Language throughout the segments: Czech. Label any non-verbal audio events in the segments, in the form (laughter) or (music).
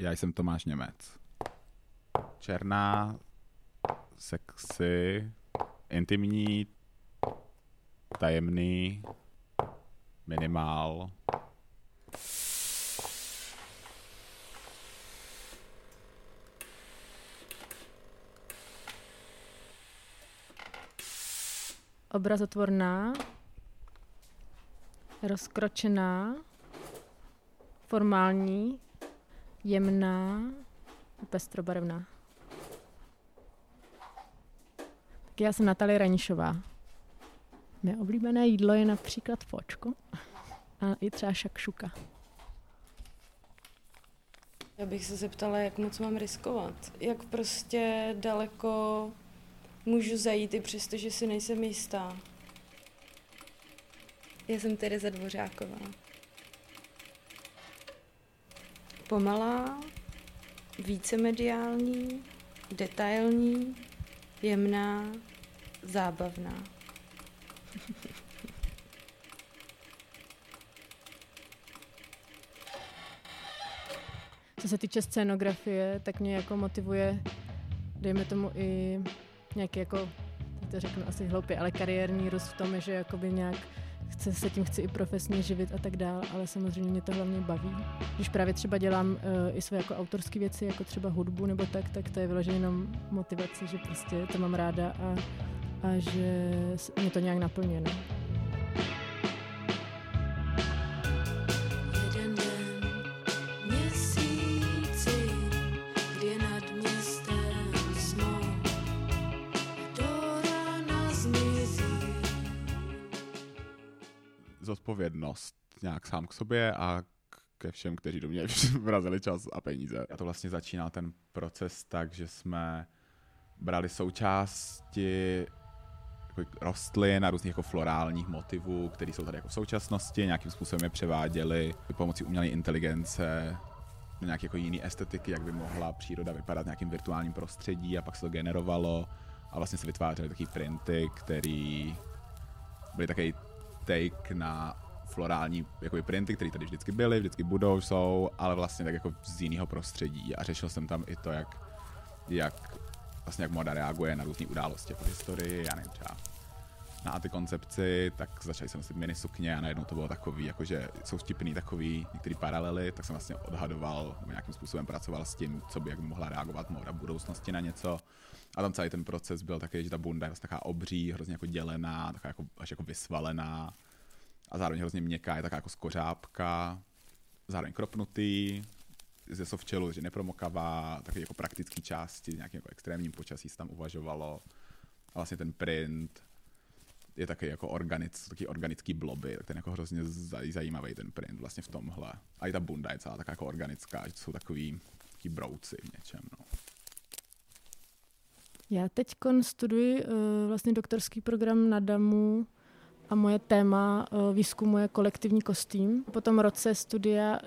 Já jsem Tomáš Němec. Černá, sexy, intimní, tajemný, minimál. Obrazotvorná, rozkročená, formální, jemná, pestrobarevná. Tak já jsem Natalie Ranišová. Mé oblíbené jídlo je například fočko a i třeba šakšuka. Já bych se zeptala, jak moc mám riskovat. Jak prostě daleko můžu zajít i přesto, že si nejsem jistá. Já jsem Tereza Dvořáková. Pomalá, více mediální, detailní, jemná, zábavná. Co se týče scénografie, tak mě jako motivuje, dejme tomu i nějaký jako, to řeknu asi hloupě, ale kariérní růst v tom, že jakoby nějak chce, se tím chci i profesně živit a tak dál, ale samozřejmě mě to hlavně baví. Když právě třeba dělám uh, i své jako autorské věci, jako třeba hudbu nebo tak, tak to je vyloženě jenom motivace, že prostě to mám ráda a, a že mě to nějak naplňuje. Ne? No. zodpovědnost nějak sám k sobě a ke všem, kteří do mě (laughs) vrazili čas a peníze. A to vlastně začínal ten proces tak, že jsme brali součásti rostlin a různých jako florálních motivů, které jsou tady jako v současnosti, nějakým způsobem je převáděli pomocí umělé inteligence do nějaké jako jiné estetiky, jak by mohla příroda vypadat v nějakým virtuálním prostředí a pak se to generovalo a vlastně se vytvářely takové printy, které byly takový take na florální jakoby printy, které tady vždycky byly, vždycky budou, jsou, ale vlastně tak jako z jiného prostředí a řešil jsem tam i to, jak, jak vlastně jak moda reaguje na různé události jako v historii, já nevím, třeba na antikoncepci, tak začali jsem si mini sukně a najednou to bylo takový, jakože jsou vtipný takový některé paralely, tak jsem vlastně odhadoval, nebo nějakým způsobem pracoval s tím, co by jak mohla reagovat moda budoucnosti na něco. A tam celý ten proces byl takový, že ta bunda je vlastně taková obří, hrozně jako dělená, taková jako, až jako vysvalená a zároveň hrozně měkká, je taková jako skořápka, zároveň kropnutý, ze softshelu, že nepromokavá, takové jako praktické části, nějakým jako extrémním počasí se tam uvažovalo. A vlastně ten print je taky jako organic, taky organický bloby, tak ten jako hrozně zajímavý ten print vlastně v tomhle. A i ta bunda je celá taková jako organická, že to jsou takový, takový brouci v něčem. No. Já teď studuji uh, vlastně doktorský program na DAMu a moje téma uh, výzkumu je kolektivní kostým. Po tom roce studia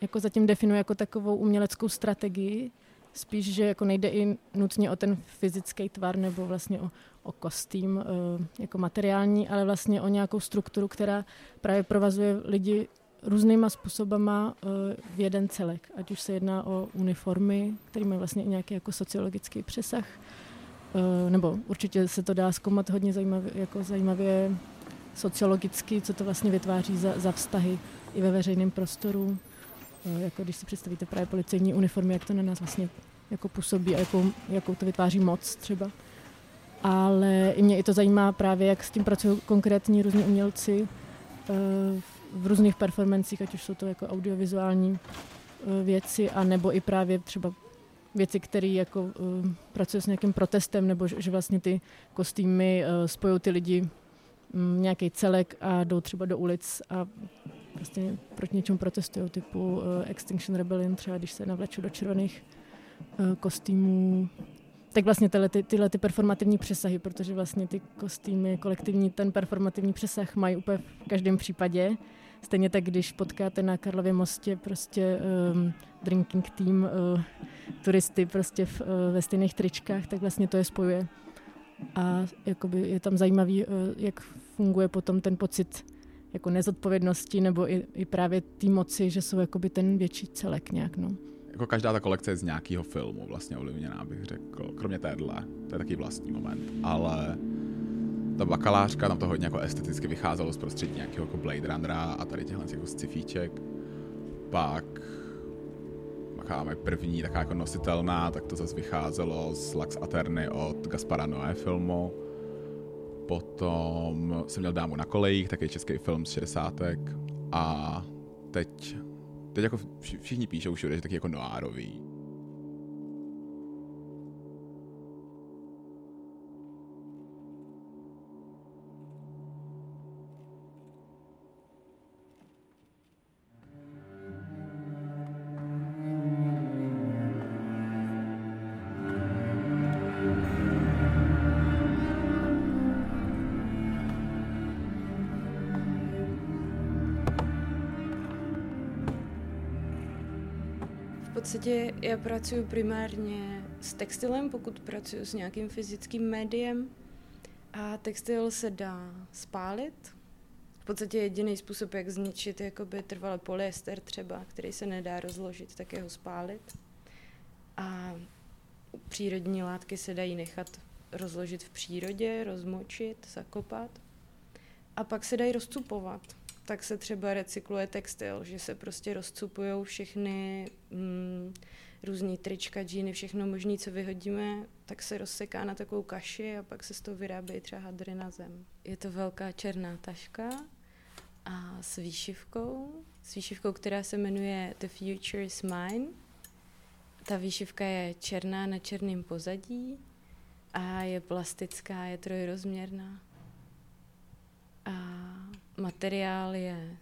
jako zatím definuje jako takovou uměleckou strategii, spíš, že jako nejde i nutně o ten fyzický tvar nebo vlastně o, o kostým uh, jako materiální, ale vlastně o nějakou strukturu, která právě provazuje lidi různýma způsobama v jeden celek. Ať už se jedná o uniformy, který mají vlastně nějaký jako sociologický přesah, Eh, nebo určitě se to dá zkoumat hodně zajímavě, jako zajímavě sociologicky, co to vlastně vytváří za, za vztahy i ve veřejném prostoru. Eh, jako když si představíte právě policejní uniformy, jak to na nás vlastně jako působí a jakou, jakou to vytváří moc třeba. Ale i mě i to zajímá právě, jak s tím pracují konkrétní různí umělci eh, v různých performancích, ať už jsou to jako audiovizuální věci, a nebo i právě třeba věci, které jako pracují s nějakým protestem, nebo že, vlastně ty kostýmy spojují ty lidi nějaký celek a jdou třeba do ulic a vlastně proti něčemu protestují, typu uh, Extinction Rebellion, třeba když se navlečou do červených uh, kostýmů, tak vlastně tyhle, ty, tyhle ty performativní přesahy, protože vlastně ty kostýmy kolektivní, ten performativní přesah mají úplně v každém případě. Stejně tak, když potkáte na Karlově mostě prostě um, drinking team uh, turisty prostě v, uh, ve stejných tričkách, tak vlastně to je spojuje. A jakoby je tam zajímavý, uh, jak funguje potom ten pocit jako nezodpovědnosti nebo i, i právě té moci, že jsou jakoby ten větší celek nějak. No. jako každá ta kolekce je z nějakého filmu vlastně ovlivněná, bych řekl, kromě téhle, to je taky vlastní moment, ale ta bakalářka, tam to hodně jako esteticky vycházelo z prostředí nějakého jako Blade Runnera a tady těchhle jako scifíček. Pak moje první, taková jako nositelná, tak to zase vycházelo z Lux Aterny od Gaspara Noé filmu. Potom jsem měl Dámu na kolejích, taky český film z 60. A teď, teď jako všichni píšou všude, že taky jako noárový. Podstatě já pracuji primárně s textilem, pokud pracuji s nějakým fyzickým médiem. A textil se dá spálit. V podstatě jediný způsob, jak zničit jakoby trvalý polyester třeba, který se nedá rozložit, tak je ho spálit. A přírodní látky se dají nechat rozložit v přírodě, rozmočit, zakopat. A pak se dají rozcupovat tak se třeba recykluje textil, že se prostě rozcupují všechny mm, různý trička, džíny, všechno možné, co vyhodíme, tak se rozseká na takovou kaši a pak se z toho vyrábějí třeba hadry na zem. Je to velká černá taška a s výšivkou, s výšivkou, která se jmenuje The Future is Mine. Ta výšivka je černá na černém pozadí a je plastická, je trojrozměrná. A Materiál je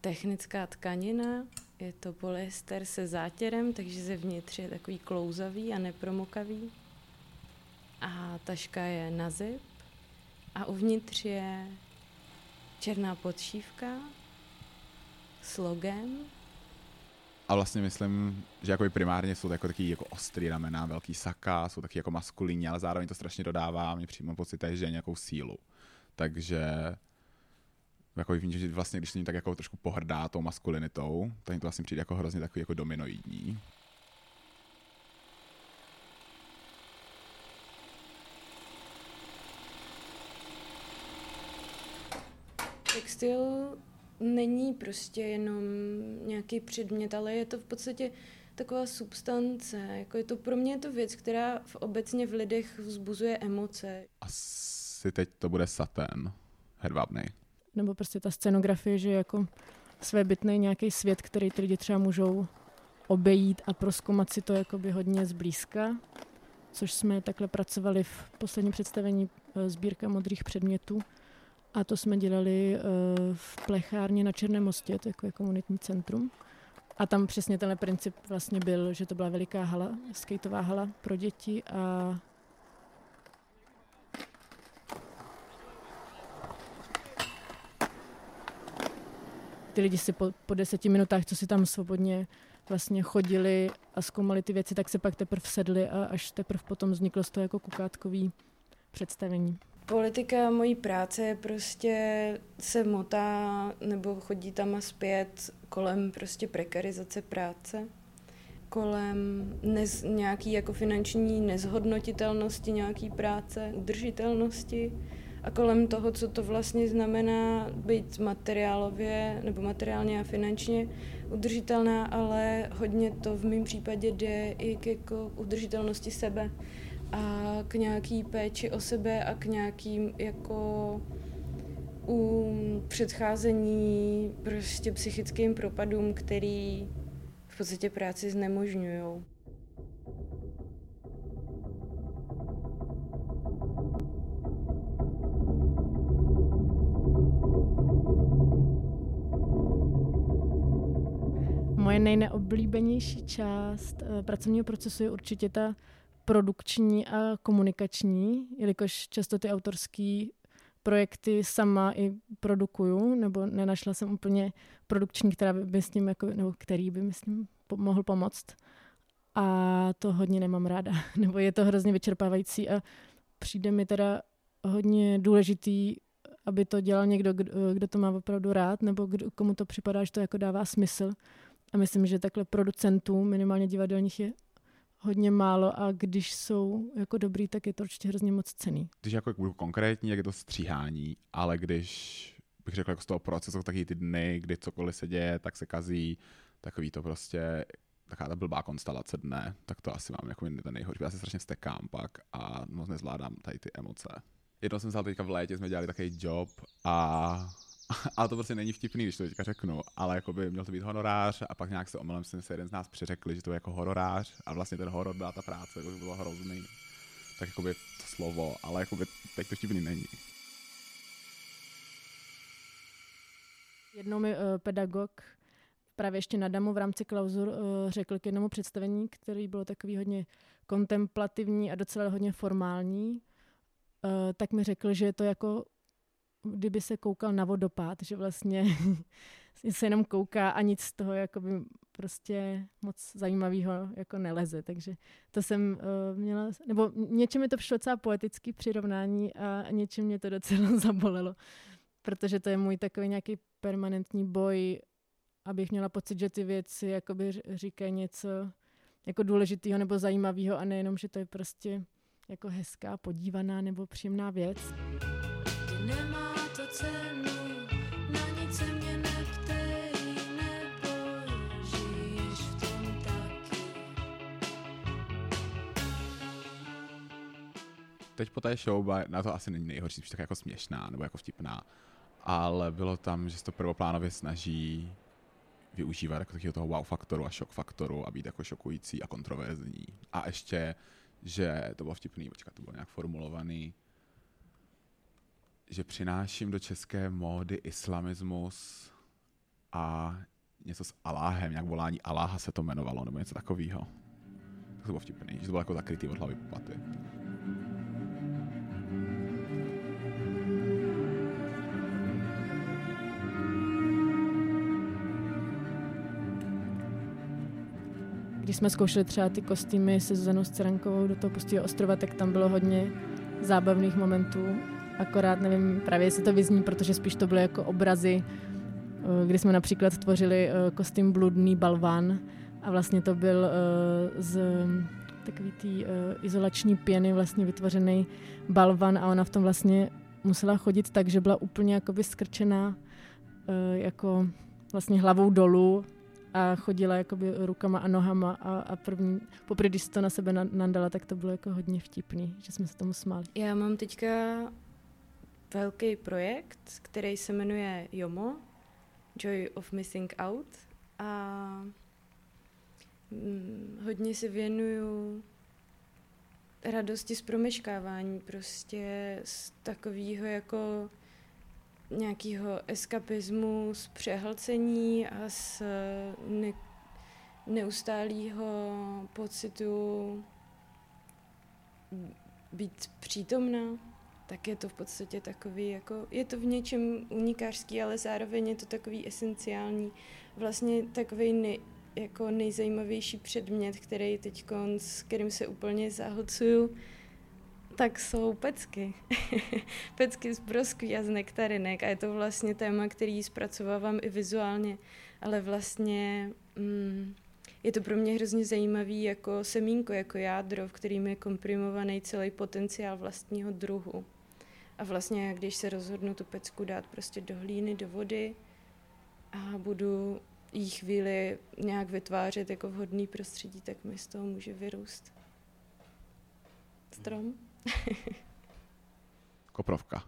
technická tkanina, je to polyester se zátěrem, takže zevnitř je takový klouzavý a nepromokavý. A taška je na zip a uvnitř je černá podšívka s logem. A vlastně myslím, že jako primárně jsou jako taky jako ostrý ramena, velký saka, jsou taky jako maskulinní, ale zároveň to strašně dodává mě přímo pocit, že je nějakou sílu. Takže jako že vlastně, když se tak jako trošku pohrdá tou maskulinitou, tak to vlastně přijde jako hrozně takový jako dominoidní. Textil není prostě jenom nějaký předmět, ale je to v podstatě taková substance. Jako je to pro mě je to věc, která v obecně v lidech vzbuzuje emoce. Asi teď to bude satén hedvábnej nebo prostě ta scenografie, že jako svébytný nějaký svět, který ty lidi třeba můžou obejít a proskoumat si to jakoby hodně zblízka, což jsme takhle pracovali v posledním představení eh, sbírka modrých předmětů. A to jsme dělali eh, v plechárně na Černém mostě, to je jako komunitní centrum. A tam přesně tenhle princip vlastně byl, že to byla veliká hala, skateová hala pro děti a ty lidi si po, po deseti minutách, co si tam svobodně vlastně chodili a zkoumali ty věci, tak se pak teprve sedli a až teprve potom vzniklo z toho jako kukátkový představení. Politika mojí práce je prostě se motá nebo chodí tam a zpět kolem prostě prekarizace práce, kolem nez, nějaký jako finanční nezhodnotitelnosti nějaký práce, udržitelnosti a kolem toho, co to vlastně znamená být materiálově nebo materiálně a finančně udržitelná, ale hodně to v mém případě jde i k jako udržitelnosti sebe a k nějaký péči o sebe a k nějakým jako u předcházení prostě psychickým propadům, který v podstatě práci znemožňují. Moje nejneoblíbenější část uh, pracovního procesu je určitě ta produkční a komunikační, jelikož často ty autorské projekty sama i produkuju, nebo nenašla jsem úplně produkční, která by s tím jako, nebo který by mi s tím mohl pomoct. A to hodně nemám ráda, (laughs) nebo je to hrozně vyčerpávající a přijde mi teda hodně důležitý, aby to dělal někdo, kdo, kdo to má opravdu rád, nebo kdo, komu to připadá, že to jako dává smysl A myslím, že takhle producentů, minimálně divadelních, je hodně málo a když jsou jako dobrý, tak je to určitě hrozně moc cený. Když jako budu konkrétní, jak je to stříhání, ale když bych řekl jako z toho procesu, taky ty dny, kdy cokoliv se děje, tak se kazí, takový to prostě taková ta blbá konstelace dne, tak to asi mám jako ten nejhorší. Já se strašně stekám pak a moc nezvládám tady ty emoce. Jednou jsem se teďka v létě, jsme dělali takový job a (laughs) ale to prostě není vtipný, když to teďka řeknu, ale jako by měl to být honorář a pak nějak se omylem se jeden z nás přeřekli, že to je jako hororář a vlastně ten horor byla ta práce, jako by bylo hrozný. Tak jako by to slovo, ale jako by teď to vtipný není. Jednou mi uh, pedagog právě ještě na Damu v rámci klauzur uh, řekl k jednomu představení, který bylo takový hodně kontemplativní a docela hodně formální, uh, tak mi řekl, že je to jako kdyby se koukal na vodopád, že vlastně (laughs) se jenom kouká a nic z toho jakoby prostě moc zajímavého jako neleze. Takže to jsem uh, měla, nebo něčem mi to přišlo docela poetický přirovnání a něčem mě to docela (laughs) zabolelo, protože to je můj takový nějaký permanentní boj, abych měla pocit, že ty věci jakoby říkají něco jako důležitého nebo zajímavého a nejenom, že to je prostě jako hezká, podívaná nebo příjemná věc. Teď po té show, na to asi není nejhorší, spíš tak jako směšná nebo jako vtipná, ale bylo tam, že se to prvoplánově snaží využívat jako takového toho wow faktoru a šok faktoru a být jako šokující a kontroverzní. A ještě, že to bylo vtipný, počkat, to bylo nějak formulovaný, že přináším do české módy islamismus a něco s Aláhem, nějak volání Aláha se to jmenovalo, nebo něco takového. To bylo vtipný, že to bylo jako zakrytý od hlavy paty. Když jsme zkoušeli třeba ty kostýmy se Zuzanou Scerankovou do toho pustého ostrova, tak tam bylo hodně zábavných momentů akorát nevím právě, jestli to vyzní, protože spíš to byly jako obrazy, eh, kdy jsme například tvořili eh, kostým Bludný balván a vlastně to byl eh, z takový tý izolační pěny vlastně vytvořený balvan a ona v tom vlastně musela chodit tak, že byla úplně jakoby skrčená jako vlastně hlavou dolů a chodila jakoby rukama a nohama a, a první, poprvé, když to na sebe nandala, tak to bylo jako hodně vtipný, že jsme se tomu smáli. Já mám teďka velký projekt, který se jmenuje JOMO, Joy of Missing Out. A hm, hodně se věnuju radosti z promeškávání, prostě z takového jako nějakého eskapismu, z přehlcení a z ne, neustálého pocitu být přítomná tak je to v podstatě takový, jako, je to v něčem unikářský, ale zároveň je to takový esenciální, vlastně takový nej, jako nejzajímavější předmět, který teď, s kterým se úplně zahlcuju, tak jsou pecky. (laughs) pecky z broskví a z nektarinek a je to vlastně téma, který zpracovávám i vizuálně, ale vlastně mm, je to pro mě hrozně zajímavý jako semínko, jako jádro, v kterým je komprimovaný celý potenciál vlastního druhu. A vlastně, když se rozhodnu tu pecku dát prostě do hlíny, do vody a budu jí chvíli nějak vytvářet jako vhodný prostředí, tak mi z toho může vyrůst strom. (laughs) Koprovka.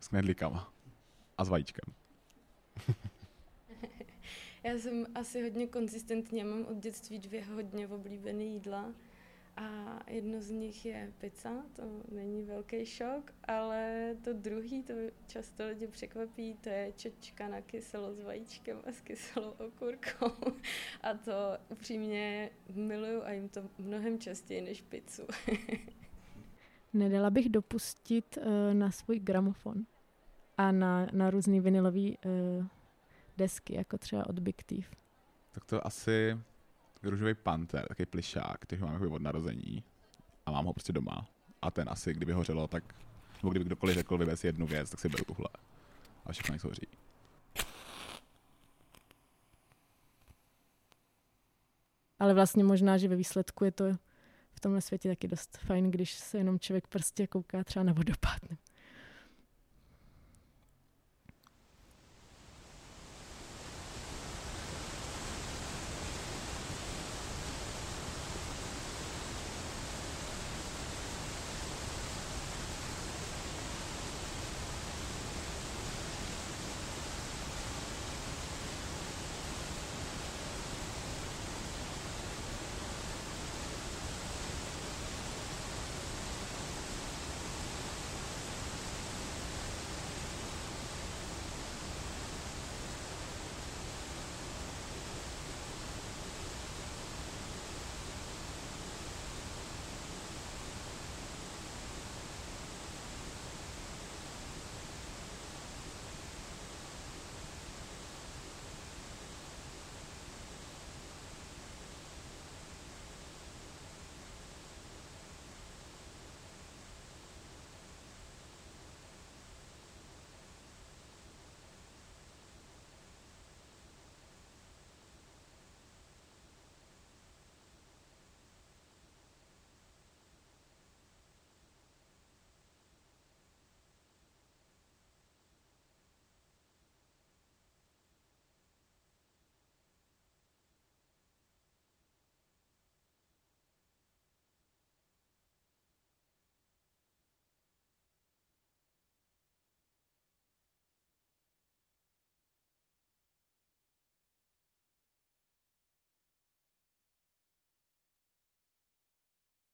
S knedlíkama. A s vajíčkem. (laughs) Já jsem asi hodně konzistentně, mám od dětství dvě hodně oblíbené jídla a jedno z nich je pizza, to není velký šok, ale to druhý, to často lidi překvapí, to je čočka na kyselo s vajíčkem a s kyselou okurkou. A to upřímně miluju a jim to mnohem častěji než pizzu. (laughs) Nedala bych dopustit uh, na svůj gramofon a na, na různý vinilový uh, desky, jako třeba od Big Thief. Tak to asi růžový panter, takový plišák, který mám jako od narození a mám ho prostě doma. A ten asi, kdyby hořelo, tak, nebo kdyby kdokoliv řekl, vyber si jednu věc, tak si beru tuhle. A všechno nech hoří. Ale vlastně možná, že ve výsledku je to v tomhle světě taky dost fajn, když se jenom člověk prostě kouká třeba na vodopád.